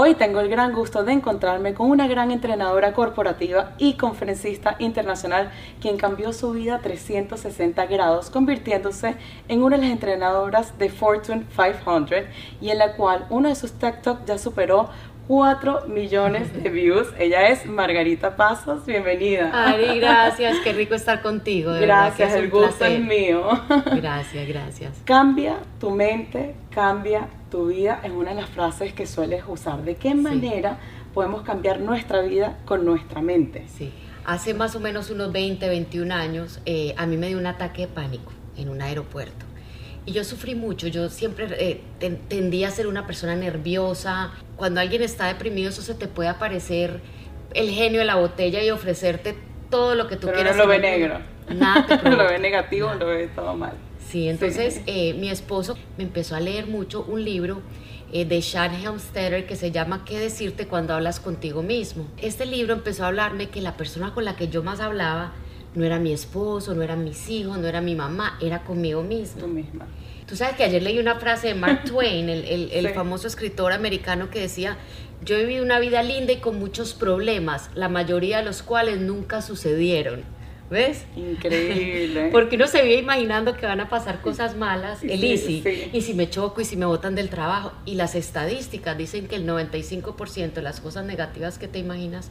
Hoy tengo el gran gusto de encontrarme con una gran entrenadora corporativa y conferencista internacional quien cambió su vida 360 grados convirtiéndose en una de las entrenadoras de Fortune 500 y en la cual uno de sus TikTok ya superó 4 millones de views. Ella es Margarita Pasos, bienvenida. Ari, gracias, qué rico estar contigo. gracias, el gusto es mío. Gracias, gracias. Cambia tu mente, cambia tu vida, es una de las frases que sueles usar. ¿De qué manera podemos cambiar nuestra vida con nuestra mente? Sí, hace más o menos unos 20, 21 años, eh, a mí me dio un ataque de pánico en un aeropuerto. Y yo sufrí mucho, yo siempre eh, tendía a ser una persona nerviosa. Cuando alguien está deprimido, eso se te puede aparecer el genio de la botella y ofrecerte todo lo que tú Pero quieras. No lo ve negro. Nada. lo ve negativo, lo ve todo mal. Sí, entonces eh, mi esposo me empezó a leer mucho un libro eh, de Sean Helmstetter que se llama ¿Qué decirte cuando hablas contigo mismo? Este libro empezó a hablarme que la persona con la que yo más hablaba no era mi esposo, no eran mis hijos, no era mi mamá, era conmigo misma. Tú misma. Tú sabes que ayer leí una frase de Mark Twain, el, el, famoso escritor americano que decía, yo he vivido una vida linda y con muchos problemas, la mayoría de los cuales nunca sucedieron. ¿Ves? Increíble. Porque uno se vive imaginando que van a pasar cosas malas, el easy, y si me choco y si me botan del trabajo. Y las estadísticas dicen que el 95% de las cosas negativas que te imaginas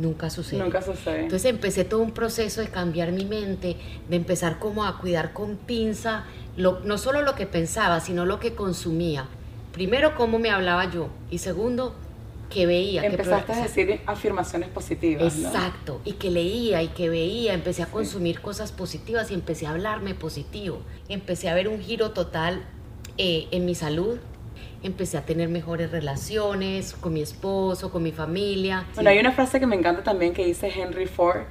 nunca sucede. Nunca sucede. Entonces empecé todo un proceso de cambiar mi mente, de empezar como a cuidar con pinza, lo, no solo lo que pensaba, sino lo que consumía. Primero, cómo me hablaba yo. Y segundo, que veía. Empezaste a decir afirmaciones positivas. Exacto. Y que leía y que veía. Empecé a consumir cosas positivas y empecé a hablarme positivo. Empecé a ver un giro total eh, en mi salud, empecé a tener mejores relaciones con mi esposo, con mi familia. Bueno, hay una frase que me encanta también que dice Henry Ford,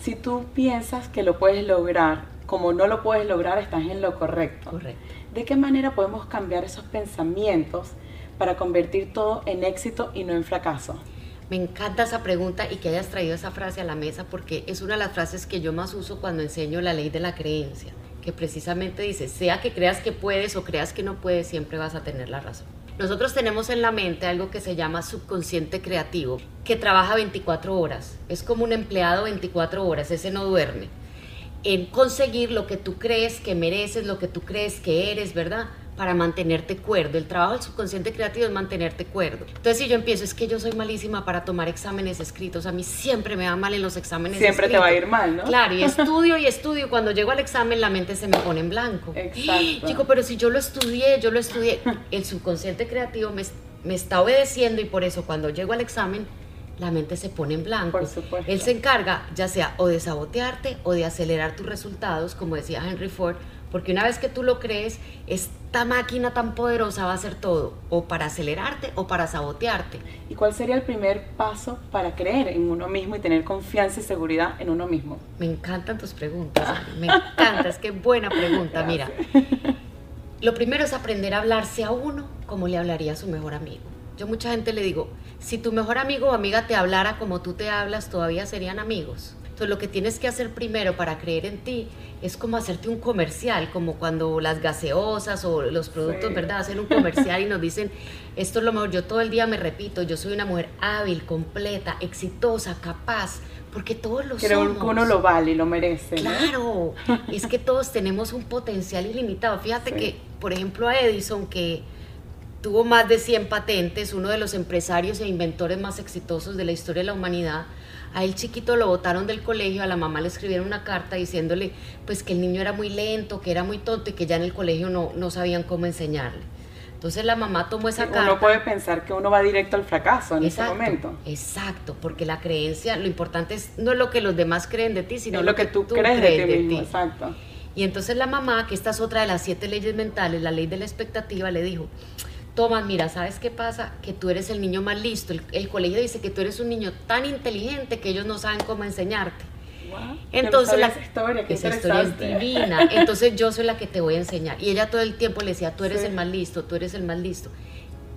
si tú piensas que lo puedes lograr como no lo puedes lograr, estás en lo correcto. Correcto. ¿De qué manera podemos cambiar esos pensamientos para convertir todo en éxito y no en fracaso? Me encanta esa pregunta y que hayas traído esa frase a la mesa porque es una de las frases que yo más uso cuando enseño la ley de la creencia, precisamente dice, sea que creas que puedes o creas que no puedes, siempre vas a tener la razón. Nosotros tenemos en la mente algo que se llama subconsciente creativo, que trabaja 24 horas. Es como un empleado 24 horas, ese no duerme. En conseguir lo que tú crees que mereces, lo que tú crees que eres, ¿verdad? Para mantenerte cuerdo. El trabajo del subconsciente creativo es mantenerte cuerdo. Entonces, si yo empiezo, es que yo soy malísima para tomar exámenes escritos, a mí siempre me va mal en los exámenes siempre escritos. Siempre te va a ir mal, ¿no? Claro, y estudio y estudio. Cuando llego al examen, la mente se me pone en blanco. Exacto. Chico, pero si yo lo estudié, yo lo estudié. El subconsciente creativo me, me está obedeciendo y por eso cuando llego al examen, la mente se pone en blanco. Por supuesto. Él se encarga ya sea o de sabotearte o de acelerar tus resultados, como decía Henry Ford, porque una vez que tú lo crees, esta máquina tan poderosa va a hacer todo, o para acelerarte o para sabotearte. ¿Y cuál sería el primer paso para creer en uno mismo y tener confianza y seguridad en uno mismo? Me encantan tus preguntas, me encanta, es que buena pregunta, mira. Lo primero es aprender a hablarse a uno como le hablaría a su mejor amigo. Yo mucha gente le digo, si tu mejor amigo o amiga te hablara como tú te hablas, todavía serían amigos. Entonces lo que tienes que hacer primero para creer en ti es como hacerte un comercial, como cuando las gaseosas o los productos, ¿verdad? Hacen un comercial y nos dicen, esto es lo mejor, yo todo el día me repito, yo soy una mujer hábil, completa, exitosa, capaz, porque todos lo Creo somos. que uno lo vale y lo merece. Claro, es que todos tenemos un potencial ilimitado. Fíjate que, por ejemplo, a Edison, que tuvo más de 100 patentes, uno de los empresarios e inventores más exitosos de la historia de la humanidad, a él chiquito lo botaron del colegio, a la mamá le escribieron una carta diciéndole pues que el niño era muy lento, que era muy tonto y que ya en el colegio no, no sabían cómo enseñarle. Entonces la mamá tomó esa carta. Uno puede pensar que uno va directo al fracaso en ese momento. Exacto, porque la creencia, lo importante es no lo que los demás creen de ti, sino lo, que, tú, crees, de ti mismo. Exacto. Y entonces la mamá, que esta es otra de las siete leyes mentales, la ley de la expectativa, le dijo, Tomás, mira, ¿sabes qué pasa? Que tú eres el niño más listo. El, colegio dice que tú eres un niño tan inteligente que ellos no saben cómo enseñarte. Entonces la esa historia, esa historia es divina. Entonces yo soy la que te voy a enseñar. Y ella todo el tiempo le decía, tú eres el más listo, tú eres el más listo.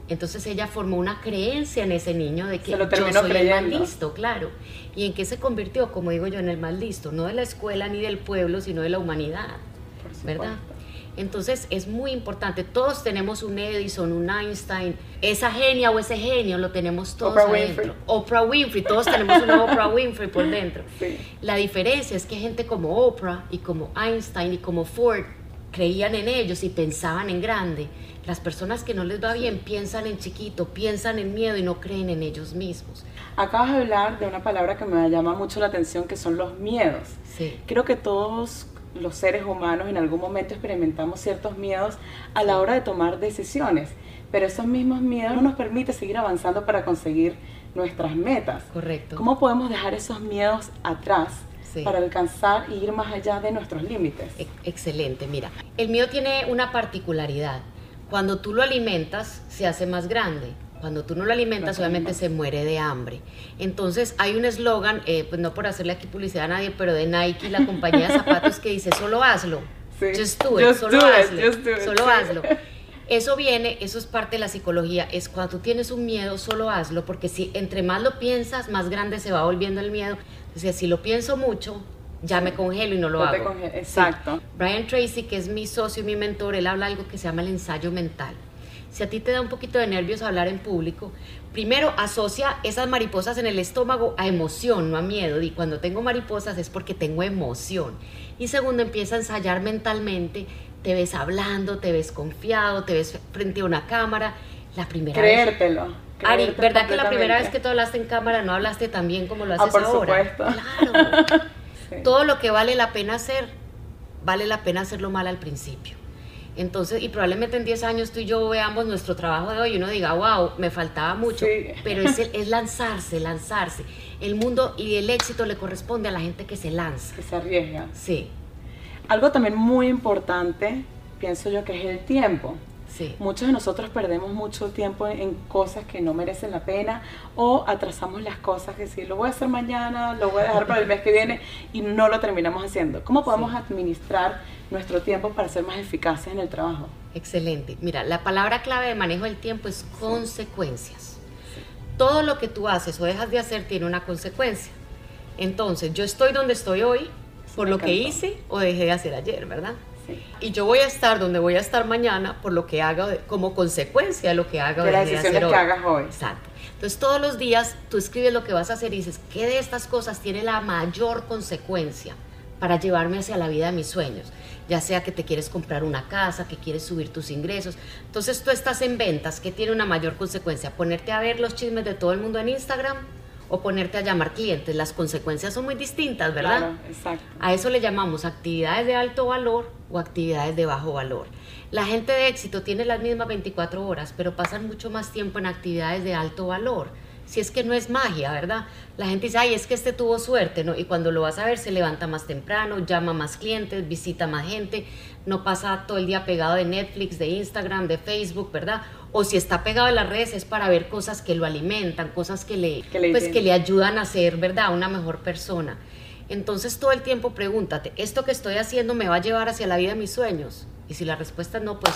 Entonces ella formó una creencia en ese niño de que yo soy el más listo, claro. ¿Y en qué se convirtió? Como digo yo, en el más listo, no de la escuela ni del pueblo, sino de la humanidad, ¿verdad? Entonces es muy importante. Todos tenemos un Edison, un Einstein. Esa genia o ese genio lo tenemos todos Oprah adentro. Winfrey. Oprah Winfrey, todos tenemos una Oprah Winfrey por dentro. Sí. La diferencia es que gente como Oprah y como Einstein y como Ford creían en ellos y pensaban en grande. Las personas que no les va bien piensan en chiquito, piensan en miedo y no creen en ellos mismos. Acabas de hablar de una palabra que me llama mucho la atención, que son los miedos. Sí. Creo que todos los seres humanos en algún momento experimentamos ciertos miedos a la hora de tomar decisiones, pero esos mismos miedos no nos permiten seguir avanzando para conseguir nuestras metas. Correcto. ¿Cómo podemos dejar esos miedos atrás Sí. para alcanzar y ir más allá de nuestros límites? Excelente, mira. El miedo tiene una particularidad. Cuando tú lo alimentas, se hace más grande. Cuando tú no lo alimentas, obviamente se muere de hambre. Entonces, hay un eslogan, eh, pues no por hacerle aquí publicidad a nadie, pero de Nike, la compañía de zapatos, que dice, solo hazlo. Sí. Just do it, Just solo do it, hazlo. just do it, Solo hazlo. Eso viene, eso es parte de la psicología, es cuando tú tienes un miedo, solo hazlo, porque si entre más lo piensas, más grande se va volviendo el miedo. Entonces, si lo pienso mucho, ya me congelo y no lo No te hago. Sí. Exacto. Brian Tracy, que es mi socio y mi mentor, él habla algo que se llama el ensayo mental. Si a ti te da un poquito de nervios hablar en público, primero asocia esas mariposas en el estómago a emoción, no a miedo. Y cuando tengo mariposas es porque tengo emoción. Y segundo, empieza a ensayar mentalmente. Te ves hablando, te ves confiado, te ves frente a una cámara. La primera vez. Creértelo. Ari, ¿verdad que la primera vez que tú hablaste en cámara no hablaste tan bien como lo Ah, haces por ahora? supuesto. Claro. Sí. Todo lo que vale la pena hacer, vale la pena hacerlo mal al principio. Entonces, y probablemente en 10 años tú y yo veamos nuestro trabajo de hoy y uno diga, wow, me faltaba mucho. Sí. Pero es, el- es lanzarse, lanzarse. El mundo y el éxito le corresponde a la gente que se lanza. Que se arriesga. Sí, Algo también muy importante, pienso yo, que es el tiempo. sí. Muchos de nosotros perdemos mucho tiempo en, cosas que no merecen la pena o atrasamos las cosas que sí, lo voy a hacer mañana, lo voy a dejar para el mes que viene y no lo terminamos haciendo. ¿Cómo podemos Sí. administrar nuestro tiempo para ser más eficaces en el trabajo? Excelente. Mira, la palabra clave de manejo del tiempo es consecuencias. Todo lo que tú haces o dejas de hacer tiene una consecuencia. Entonces, yo estoy donde estoy hoy por me lo que hice o dejé de hacer ayer, ¿verdad? Sí. Y yo voy a estar donde voy a estar mañana por lo que haga, como consecuencia de lo que haga o De las de decisiones que hoy. hagas hoy. Exacto. Entonces todos los días tú escribes lo que vas a hacer y dices, ¿qué de estas cosas tiene la mayor consecuencia para llevarme hacia la vida de mis sueños? Ya sea que te quieres comprar una casa, que quieres subir tus ingresos. Entonces tú estás en ventas, ¿qué tiene una mayor consecuencia? Ponerte a ver los chismes de todo el mundo en Instagram o ponerte a llamar clientes. Las consecuencias son muy distintas, ¿verdad? Claro, exacto. A eso le llamamos actividades de alto valor o actividades de bajo valor. La gente de éxito tiene las mismas 24 horas, pero pasan mucho más tiempo en actividades de alto valor. Si es que no es magia, ¿verdad? La gente dice, ay, es que este tuvo suerte, ¿no? Y cuando lo vas a ver, se levanta más temprano, llama más clientes, visita más gente, no pasa todo el día pegado de Netflix, de Instagram, de Facebook, ¿verdad? O si está pegado en las redes es para ver cosas que lo alimentan, cosas que le, Que le pues, que le ayudan a ser, ¿verdad? Una mejor persona. Entonces todo el tiempo pregúntate, ¿esto que estoy haciendo me va a llevar hacia la vida de mis sueños? Y si la respuesta es no, pues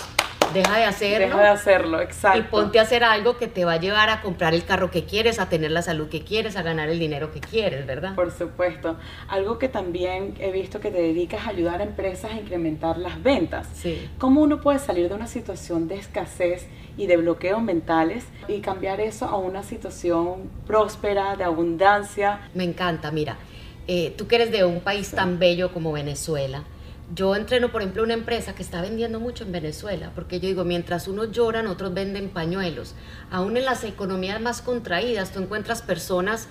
deja de hacerlo Deja de hacerlo, exacto. y ponte a hacer algo que te va a llevar a comprar el carro que quieres, a tener la salud que quieres, a ganar el dinero que quieres, ¿verdad? Por supuesto. Algo que también he visto que te dedicas a ayudar a empresas a incrementar las ventas. Sí. ¿Cómo uno puede salir de una situación de escasez y de bloqueos mentales y cambiar eso a una situación próspera, de abundancia? Me encanta, mira, eh, tú que eres de un país tan bello como Venezuela, yo entreno, por ejemplo, una empresa que está vendiendo mucho en Venezuela, porque yo digo, mientras unos lloran, otros venden pañuelos. Aún en las economías más contraídas, tú encuentras personas,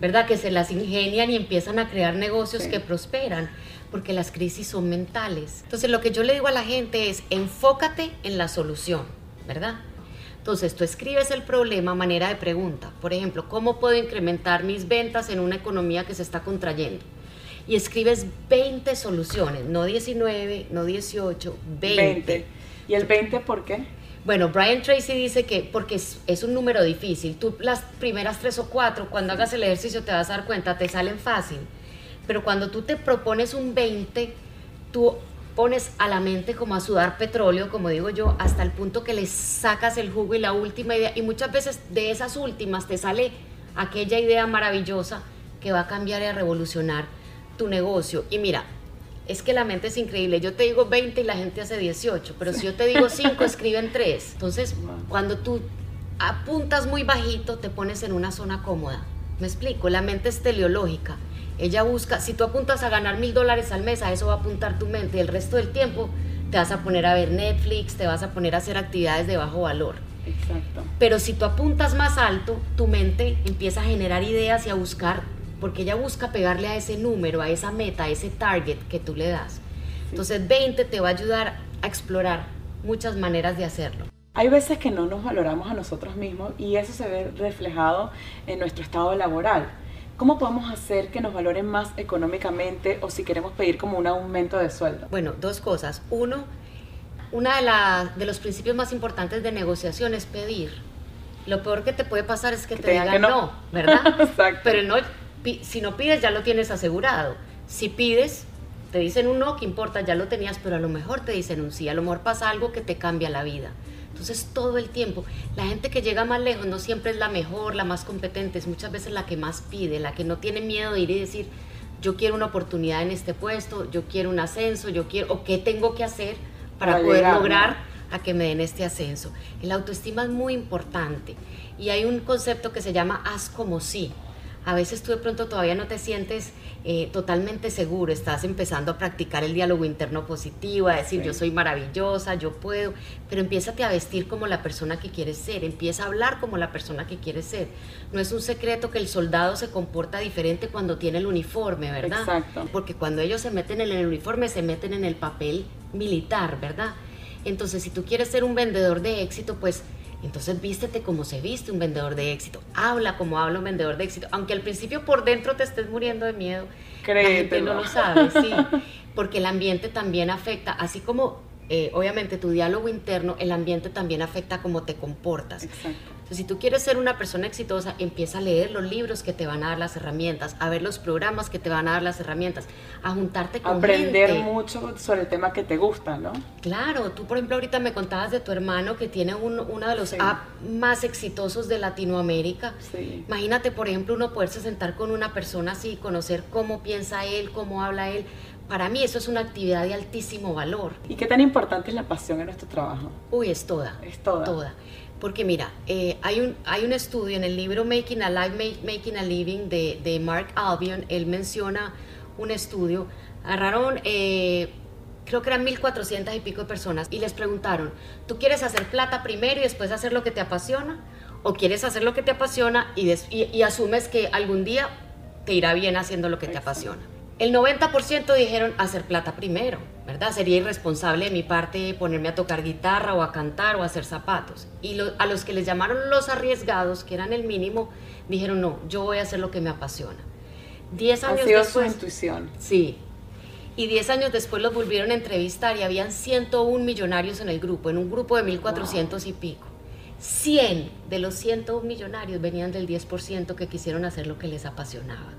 ¿verdad?, que se las ingenian y empiezan a crear negocios Sí. que prosperan, porque las crisis son mentales. Entonces, lo que yo le digo a la gente es, enfócate en la solución, ¿verdad? Entonces, tú escribes el problema a manera de pregunta. Por ejemplo, ¿cómo puedo incrementar mis ventas en una economía que se está contrayendo? Y escribes 20 soluciones, no 19, no 18, 20. 20. ¿Y el 20 por qué? Bueno, Brian Tracy dice que porque es, es un número difícil, tú las primeras tres o cuatro, cuando hagas el ejercicio te vas a dar cuenta, te salen fácil. Pero cuando tú te propones un 20, tú pones a la mente como a sudar petróleo, como digo yo, hasta el punto que le sacas el jugo y la última idea. Y muchas veces de esas últimas te sale aquella idea maravillosa que va a cambiar y a revolucionar tu negocio. Y mira, es que la mente es increíble. Yo te digo 20 y la gente hace 18, pero si yo te digo 5, escriben 3. Entonces, cuando tú apuntas muy bajito, te pones en una zona cómoda. Me explico, la mente es teleológica. Ella busca, si tú apuntas a ganar mil dólares al mes, a eso va a apuntar tu mente. Y el resto del tiempo te vas a poner a ver Netflix, te vas a poner a hacer actividades de bajo valor. Exacto. Pero si tú apuntas más alto, tu mente empieza a generar ideas y a buscar, porque ella busca pegarle a ese número, a esa meta, a ese target que tú le das. Entonces 20 te va a ayudar a explorar muchas maneras de hacerlo. Hay veces que no nos valoramos a nosotros mismos y eso se ve reflejado en nuestro estado laboral. ¿Cómo podemos hacer que nos valoren más económicamente o si queremos pedir como un aumento de sueldo? Bueno, dos cosas. Uno, uno de, la, de los principios más importantes de negociación es pedir. Lo peor que te puede pasar es que, te, digan, no. ¿verdad? Exacto. Pero no, si no pides ya lo tienes asegurado. Si pides, te dicen un no, que importa, ya lo tenías, pero a lo mejor te dicen un sí, a lo mejor pasa algo que te cambia la vida. Entonces todo el tiempo, la gente que llega más lejos no siempre es la mejor, la más competente, es muchas veces la que más pide, la que no tiene miedo de ir y decir, yo quiero una oportunidad en este puesto, yo quiero un ascenso, yo quiero, o qué tengo que hacer para, poder lograr a que me den este ascenso. El autoestima es muy importante y hay un concepto que se llama haz como sí a veces tú de pronto todavía no te sientes eh, totalmente seguro, estás empezando a practicar el diálogo interno positivo, a decir yo soy maravillosa, yo puedo, pero empieza a vestir como la persona que quieres ser, empieza a hablar como la persona que quieres ser. No es un secreto que el soldado se comporta diferente cuando tiene el uniforme, ¿verdad? Exacto. Porque cuando ellos se meten en el uniforme, se meten en el papel militar, ¿verdad? Entonces, si tú quieres ser un vendedor de éxito, pues entonces vístete como se viste un vendedor de éxito, habla como habla un vendedor de éxito, aunque al principio por dentro te estés muriendo de miedo, la gente no lo sabe, sí, porque el ambiente también afecta, así como eh, obviamente tu diálogo interno, el ambiente también afecta cómo te comportas. Exacto. Entonces, si tú quieres ser una persona exitosa, empieza a leer los libros que te van a dar las herramientas, a ver los programas que te van a dar las herramientas, a juntarte con Aprender mucho sobre el tema que te gusta, ¿no? Claro, tú por ejemplo ahorita me contabas de tu hermano que tiene uno de los apps más exitosos de Latinoamérica. Sí. Imagínate, por ejemplo, uno poderse sentar con una persona así, conocer cómo piensa él, cómo habla él para mí eso es una actividad de altísimo valor. ¿Y qué tan importante es la pasión en nuestro trabajo? Uy, es toda. Es toda. Toda. Porque mira, eh, hay, un, hay un estudio en el libro Making a Life, Making a Living de, de Mark Albion, él menciona un estudio, agarraron, eh, creo que eran 1.400 y pico de personas, y les preguntaron, ¿tú quieres hacer plata primero y después hacer lo que te apasiona? ¿O quieres hacer lo que te apasiona y, y, asumes que algún día te irá bien haciendo lo que te apasiona? El 90% dijeron hacer plata primero, ¿verdad? Sería irresponsable de mi parte ponerme a tocar guitarra o a cantar o a hacer zapatos. Y a los que les llamaron los arriesgados, que eran el mínimo, dijeron no, yo voy a hacer lo que me apasiona. Diez años sido después. su intuición. Sí. Y diez años después los volvieron a entrevistar y habían 101 millonarios en el grupo, en un grupo de 1400 y pico. 100 de los 101 millonarios venían del 10% que quisieron hacer lo que les apasionaba.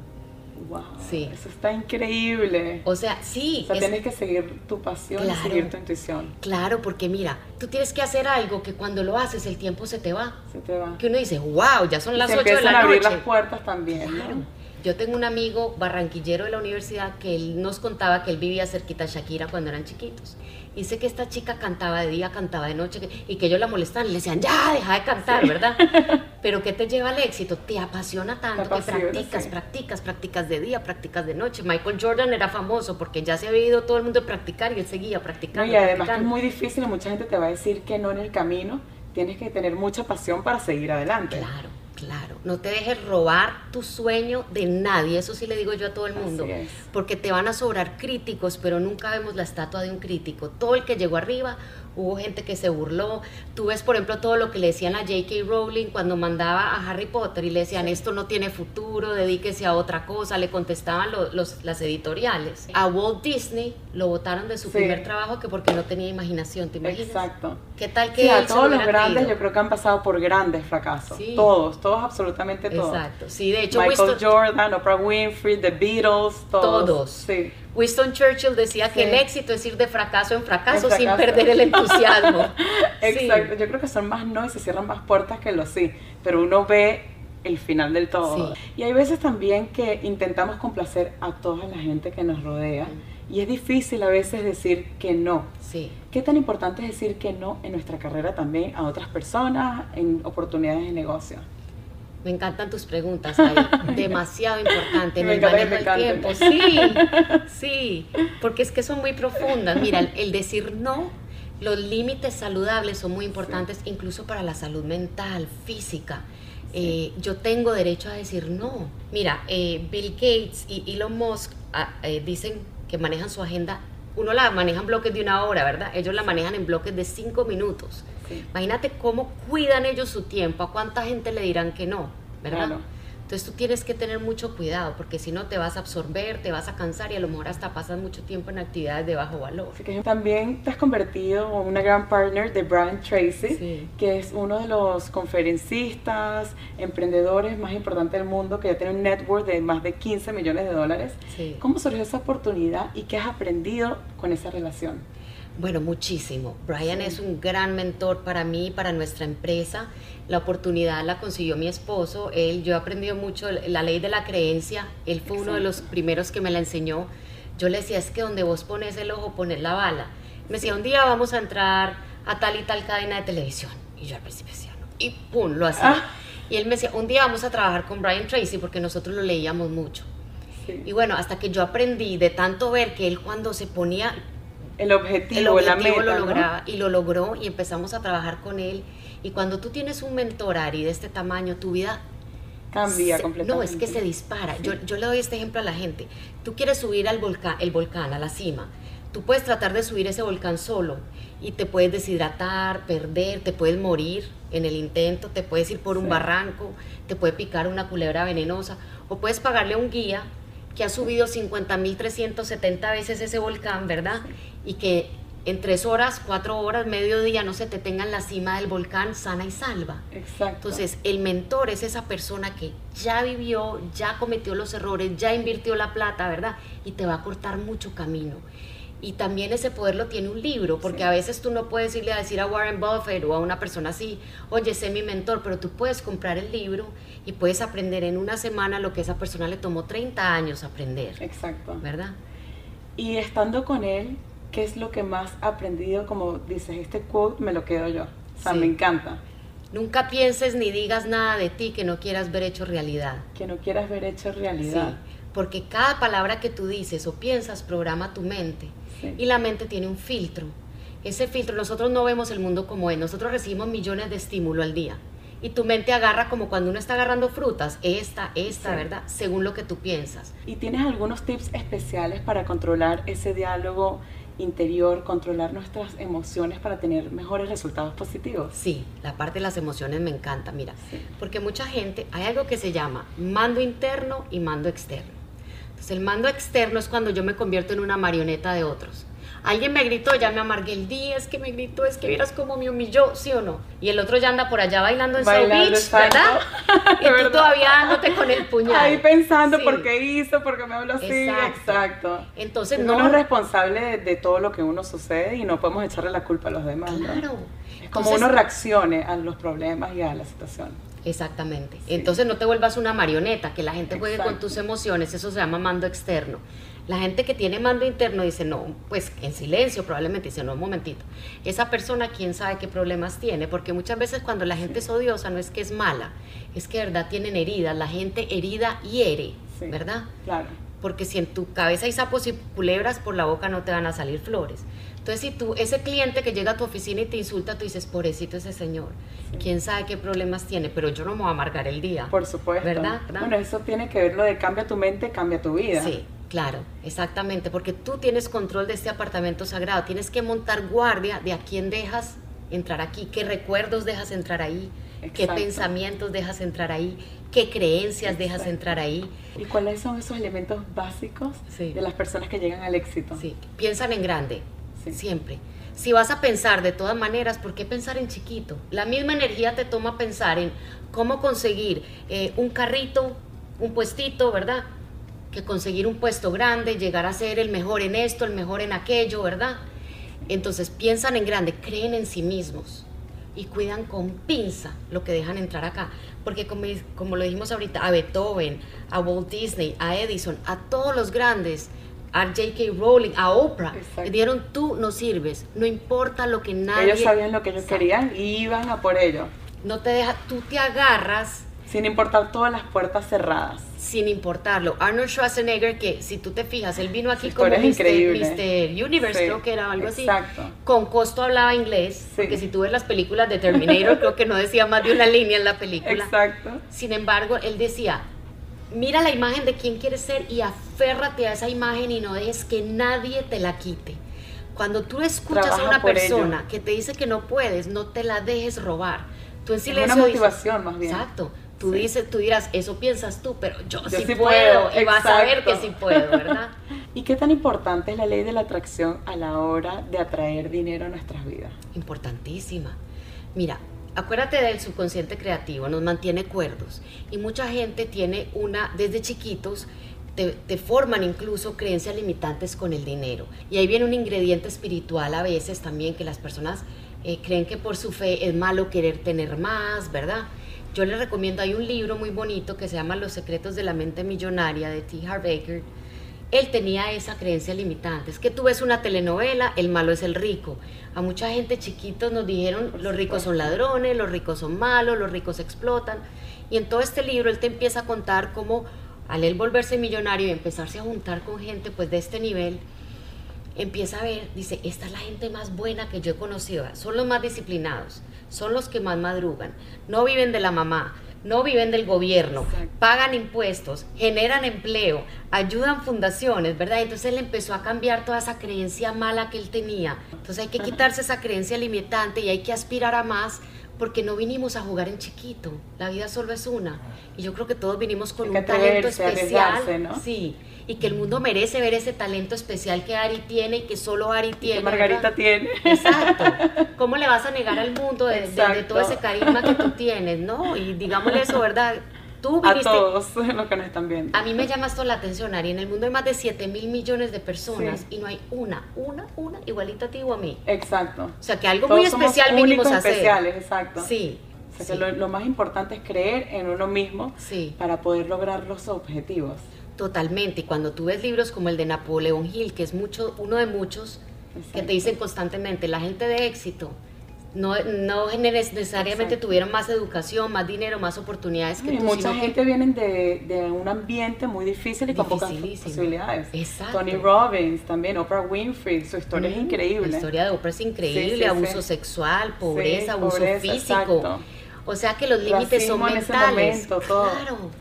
Wow, sí. Eso está increíble. O sea, sí. O sea, tienes que seguir tu pasión y seguir tu intuición. Claro, porque mira, tú tienes que hacer algo que cuando lo haces el tiempo se te va. Se te va. Que uno dice, wow, ya son las 8 de la noche. a abrir las puertas también, ¿no? Yo tengo un amigo barranquillero de la universidad que él nos contaba que él vivía cerquita a Shakira cuando eran chiquitos. Y sé que esta chica cantaba de día, cantaba de noche y que ellos la molestaban. Le decían, ya, deja de cantar, ¿verdad? Pero ¿qué te lleva al éxito? Te apasiona tanto que practicas, practicas, practicas de día, practicas de noche. Michael Jordan era famoso porque ya se había ido todo el mundo a practicar y él seguía practicando. y además es muy difícil y mucha gente te va a decir que no en el camino. Tienes que tener mucha pasión para seguir adelante. Claro. Claro, no te dejes robar tu sueño de nadie, eso sí le digo yo a todo el mundo, porque te van a sobrar críticos, pero nunca vemos la estatua de un crítico. Todo el que llegó arriba hubo gente que se burló. Tú ves, por ejemplo, todo lo que le decían a J.K. Rowling cuando mandaba a Harry Potter y le decían, esto no tiene futuro, dedíquese a otra cosa, le contestaban los, las editoriales. A Walt Disney lo votaron de su primer trabajo que porque no tenía imaginación, ¿te imaginas? Exacto. ¿Qué tal que a todos los grandes yo creo que han pasado por grandes fracasos. Todos, todos, absolutamente todos. Exacto. Sí, de hecho, Michael Jordan, Oprah Winfrey, The Beatles, todos. Todos. Sí. Winston Churchill decía que el éxito es ir de fracaso en fracaso, sin perder el entusiasmo. Exacto, yo creo que son más no y se cierran más puertas que los sí, pero uno ve el final del todo. Y hay veces también que intentamos complacer a toda la gente que nos rodea Y es difícil a veces decir que no. Sí. ¿Qué tan importante es decir que no en nuestra carrera también a otras personas, en oportunidades de negocio? Me encantan tus preguntas, demasiado importante en Me el manejo del tiempo. Sí, sí, porque es que son muy profundas. Mira, el, el decir no, los límites saludables son muy importantes, incluso para la salud mental, física. Eh, yo tengo derecho a decir no. Mira, eh, Bill Gates y Elon Musk ah, eh, dicen que manejan su agenda. Uno la maneja en bloques de una hora, ¿verdad? Ellos la manejan en bloques de cinco minutos. Sí. Imagínate cómo cuidan ellos su tiempo, a cuánta gente le dirán que no, ¿verdad? Claro. Entonces tú tienes que tener mucho cuidado porque si no te vas a absorber, te vas a cansar y a lo mejor hasta pasas mucho tiempo en actividades de bajo valor. Así que también te has convertido en una gran partner de Brian Tracy, Sí. que es uno de los conferencistas, emprendedores más importantes del mundo, que ya tiene un network de más de 15 millones de dólares. Sí. ¿Cómo surgió esa oportunidad y qué has aprendido con esa relación? Bueno, muchísimo. Brian Sí. es un gran mentor para mí, para nuestra empresa. La oportunidad la consiguió mi esposo. Él, yo he aprendido mucho la ley de la creencia. Él fue uno de los primeros que me la enseñó. Yo le decía, es que donde vos pones el ojo, pones la bala. Me decía, un día vamos a entrar a tal y tal cadena de televisión. Y yo al principio decía, no. Y pum, lo hacía. Ah. Y él me decía, un día vamos a trabajar con Brian Tracy porque nosotros lo leíamos mucho. Sí. Y bueno, hasta que yo aprendí de tanto ver que él cuando se ponía El objetivo, el objetivo la meta, lo ¿no? lograba y lo logró y empezamos a trabajar con él. Y cuando tú tienes un mentor, Ari, de este tamaño, tu vida Cambia se- completamente. No, es que se dispara. Yo, yo le doy este ejemplo a la gente. Tú quieres subir al volcán, el volcán, a la cima. Tú puedes tratar de subir ese volcán solo y te puedes deshidratar, perder, te puedes morir en el intento, te puedes ir por un Sí. barranco, te puede picar una culebra venenosa o puedes pagarle a un guía que ha subido 50.370 veces ese volcán, ¿verdad? Y que en tres horas, cuatro horas, mediodía, no se te tenga en la cima del volcán sana y salva. Exacto. Entonces, el mentor es esa persona que ya vivió, ya cometió los errores, ya invirtió la plata, ¿verdad? Y te va a cortar mucho camino. Y también ese poder lo tiene un libro, porque Sí. a veces tú no puedes irle a decir a Warren Buffett o a una persona así, oye, sé mi mentor, pero tú puedes comprar el libro y puedes aprender en una semana lo que esa persona le tomó 30 años aprender, Exacto. ¿verdad? Y estando con él, ¿qué es lo que más aprendido? Como dices, este quote me lo quedo yo. O sea, Sí. me encanta. Nunca pienses ni digas nada de ti que no quieras ver hecho realidad. Que no quieras ver hecho Sí, realidad. porque cada palabra que tú dices o piensas programa tu mente Sí. y la mente tiene un filtro. Ese filtro, nosotros no vemos el mundo como es, nosotros recibimos millones de estímulos al día y tu mente agarra como cuando uno está agarrando frutas, esta, esta, Sí. ¿verdad? Según lo que tú piensas. ¿Y tienes algunos tips especiales para controlar ese diálogo interior, controlar nuestras emociones para tener mejores resultados positivos? Sí, la parte de las emociones me encanta, mira, Sí. porque mucha gente, hay algo que se llama mando interno y mando externo. Entonces el mando externo es cuando yo me convierto en una marioneta de otros. Alguien me gritó, ya me amargué el día, es que me gritó, es que vieras cómo me humilló, ¿sí o no? Y el otro ya anda por allá bailando en South Bailando, Beach, exacto. ¿verdad? Y tú verdad. todavía dándote con el puñal. Ahí pensando Sí. por qué hizo, por qué me habló así. Exacto. Entonces uno no... es responsable de, de todo lo que uno sucede y no podemos echarle la culpa a los demás. ¿no? Claro. Es como Entonces- uno reaccione a los problemas y a la situación. Exactamente. Sí. Entonces no te vuelvas una marioneta, que la gente juegue con tus emociones, eso se llama mando externo. La gente que tiene mando interno dice, no, pues en silencio probablemente dice, no, un momentito. Esa persona, quién sabe qué problemas tiene, porque muchas veces cuando la gente es odiosa no es que es mala, es que de verdad tienen heridas, la gente herida hiere, Sí. ¿verdad? Claro. Porque si en tu cabeza hay sapos y culebras, por la boca no te van a salir flores. Entonces, si tú, ese cliente que llega a tu oficina y te insulta, tú dices, pobrecito ese señor, Sí. quién sabe qué problemas tiene, pero yo no me voy a amargar el día. Por supuesto. ¿Verdad? ¿Verdad? Bueno, eso tiene que ver lo de cambia tu mente, cambia tu vida. Sí, claro, exactamente, porque tú tienes control de este apartamento sagrado, tienes que montar guardia de a quién dejas entrar aquí, qué recuerdos dejas entrar ahí, qué pensamientos dejas entrar ahí, qué creencias dejas entrar ahí. ¿Y cuáles son esos elementos básicos Sí. de las personas que llegan al éxito? Sí, piensan en grande, Sí. siempre. Si vas a pensar de todas maneras, ¿por qué pensar en chiquito? La misma energía te toma pensar en cómo conseguir eh, un carrito, un puestito, ¿verdad? Que conseguir un puesto grande, llegar a ser el mejor en esto, el mejor en aquello, ¿verdad? Entonces piensan en grande, creen en sí mismos y cuidan con pinza lo que dejan entrar acá. Porque como, como lo dijimos ahorita, a Beethoven, a Walt Disney, a Edison, a todos los grandes, a J.K. Rowling, a Oprah. Le dijeron, tú no sirves, no importa lo que nadie... Ellos sabían lo que ellos querían y iban a por ello. No te deja, tú te agarras... Sin importar todas las puertas cerradas. Sin importarlo. Arnold Schwarzenegger, que si tú te fijas, él vino aquí como Mr. Mr. Universe, creo que era algo exacto. así. Con costo hablaba inglés, porque si tú ves las películas de Terminator, creo que no decía más de una línea en la película. Exacto. Sin embargo, él decía, mira la imagen de quién quieres ser y aférrate a esa imagen y no dejes que nadie te la quite. Cuando tú escuchas a una persona que te dice que no puedes, no te la dejes robar. Tú en silencio una motivación más bien. Exacto. Tú dices, tú dirás, eso piensas tú, pero yo, sí, puedo, y vas a ver que sí puedo, ¿verdad? ¿Y qué tan importante es la ley de la atracción a la hora de atraer dinero a nuestras vidas? Importantísima. Mira, acuérdate del subconsciente creativo, nos mantiene cuerdos. Y mucha gente tiene una, desde chiquitos, te, forman incluso creencias limitantes con el dinero. Y ahí viene un ingrediente espiritual a veces también que las personas eh, creen que por su fe es malo querer tener más, ¿verdad? Yo les recomiendo, hay un libro muy bonito que se llama Los secretos de la mente millonaria de T. Harv Baker él tenía esa creencia limitante. Es que tú ves una telenovela, el malo es el rico. A mucha gente chiquitos nos dijeron, los ricos son ladrones, los ricos son malos, los ricos explotan. Y en todo este libro él te empieza a contar cómo al él volverse millonario y empezarse a juntar con gente pues de este nivel, empieza a ver, dice, esta es la gente más buena que yo he conocido, son los más disciplinados, son los que más madrugan, no viven de la mamá, no viven del gobierno, pagan impuestos, generan empleo, ayudan fundaciones, ¿verdad? Entonces él empezó a cambiar toda esa creencia mala que él tenía. Entonces hay que quitarse esa creencia limitante y hay que aspirar a más porque no vinimos a jugar en chiquito. La vida solo es una. Y yo creo que todos vinimos con un talento especial. ¿no? Sí y que el mundo merece ver ese talento especial que Ari tiene y que solo Ari tiene. que Margarita tiene. Exacto. ¿Cómo le vas a negar al mundo de, todo ese carisma que tú tienes, no? Y digámosle eso, ¿verdad? Tú a todos los que nos están viendo. A mí me llama esto la atención, Ari. En el mundo hay más de 7 mil millones de personas y no hay una, una, una igualita a ti o a mí. Exacto. O sea, que algo muy especial a hacer. especiales, exacto. Sí. O sea, que lo, más importante es creer en uno mismo para poder lograr los objetivos. Totalmente. Y cuando tú ves libros como el de Napoleón Hill, que es mucho, uno de muchos, que te dicen constantemente, la gente de éxito no, no necesariamente tuvieron más educación, más dinero, más oportunidades que y Mucha gente viene de, de, un ambiente muy difícil y con pocas posibilidades. Exacto. Tony Robbins también, Oprah Winfrey, su historia es increíble. La historia de Oprah es increíble, abuso sexual, pobreza, abuso físico. O sea que los límites son mentales. Claro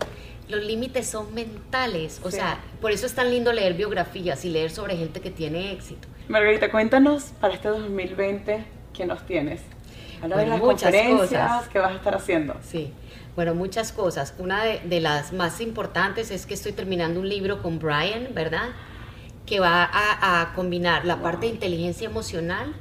los límites son mentales. O sea, por eso es tan lindo leer biografías y leer sobre gente que tiene éxito. Margarita, cuéntanos para este 2020 qué nos tienes. Habla de las muchas cosas que vas a estar haciendo. Sí, bueno, muchas cosas. Una de, las más importantes es que estoy terminando un libro con Brian, ¿verdad? Que va a, combinar la parte de inteligencia emocional,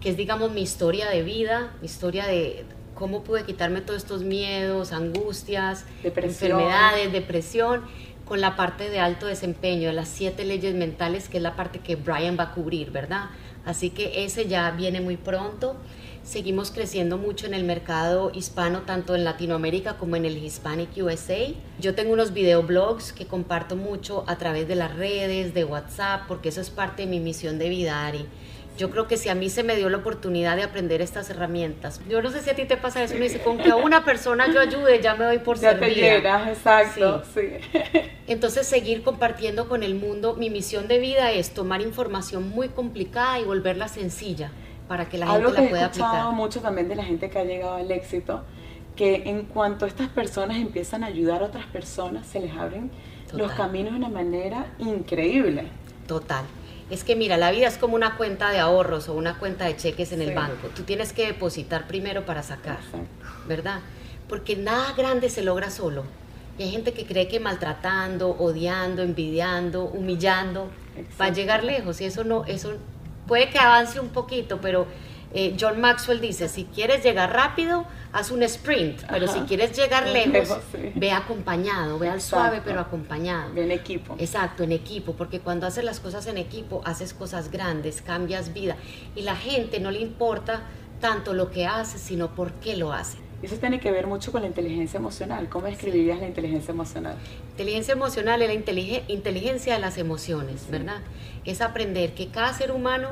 que es, digamos, mi historia de vida, mi historia de, cómo pude quitarme todos estos miedos, angustias, enfermedades, depresión, con la parte de alto desempeño, las siete leyes mentales, que es la parte que Brian va a cubrir, ¿verdad? Así que ese ya viene muy pronto. Seguimos creciendo mucho en el mercado hispano, tanto en Latinoamérica como en el Hispanic USA. Yo tengo unos videoblogs que comparto mucho a través de las redes, de WhatsApp, porque eso es parte de mi misión de vida, Ari yo creo que si a mí se me dio la oportunidad de aprender estas herramientas, yo no sé si a ti te pasa eso, me dice, con que a una persona yo ayude, ya me doy por ya Te llegas, exacto, sí. Entonces, seguir compartiendo con el mundo, mi misión de vida es tomar información muy complicada y volverla sencilla para que la gente la pueda aplicar. Algo que he mucho también de la gente que ha llegado al éxito, que en cuanto estas personas empiezan a ayudar a otras personas, se les abren los caminos de una manera increíble. Total. Es que mira, la vida es como una cuenta de ahorros o una cuenta de cheques en el banco. Tú tienes que depositar primero para sacar, ¿verdad? Porque nada grande se logra solo. Y hay gente que cree que maltratando, odiando, envidiando, humillando, va a llegar lejos. Y eso no, eso puede que avance un poquito, pero eh, John Maxwell dice, si quieres llegar rápido, haz un sprint, pero si quieres llegar lejos, ve acompañado, ve al suave, pero acompañado. En equipo. Exacto, en equipo, porque cuando haces las cosas en equipo, haces cosas grandes, cambias vida. Y la gente no le importa tanto lo que hace, sino por qué lo hace. Eso tiene que ver mucho con la inteligencia emocional. ¿Cómo describirías la inteligencia emocional? Inteligencia emocional es la inteligencia de las emociones, ¿verdad? Es aprender que cada ser humano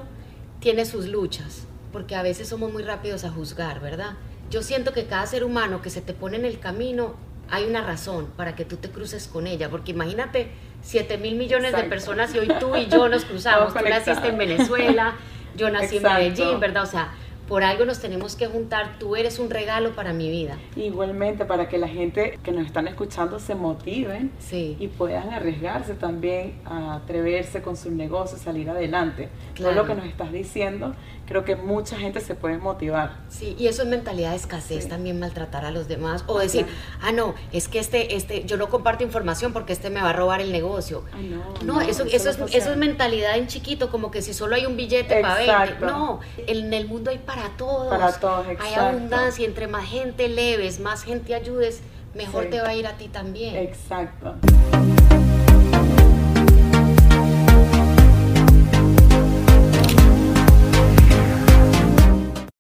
tiene sus luchas, porque a veces somos muy rápidos a juzgar, ¿verdad? Yo siento que cada ser humano que se te pone en el camino, hay una razón para que tú te cruces con ella, porque imagínate 7 mil millones de personas y hoy tú y yo nos cruzamos, tú naciste en Venezuela, yo nací en Medellín, ¿verdad? O sea, por algo nos tenemos que juntar, tú eres un regalo para mi vida. Igualmente, para que la gente que nos están escuchando se motiven y puedan arriesgarse también a atreverse con sus negocios, salir adelante. Todo lo que nos estás diciendo, creo que mucha gente se puede motivar. Sí, y eso es mentalidad de escasez, también maltratar a los demás, o decir, ah, no, es que este, este, yo no comparto información porque este me va a robar el negocio. no, no, eso, eso, es, eso es mentalidad en chiquito, como que si solo hay un billete para 20. No, en el mundo hay para todos. Para todos, exacto. Hay abundancia, entre más gente leves, más gente ayudes, mejor te va a ir a ti también. Exacto.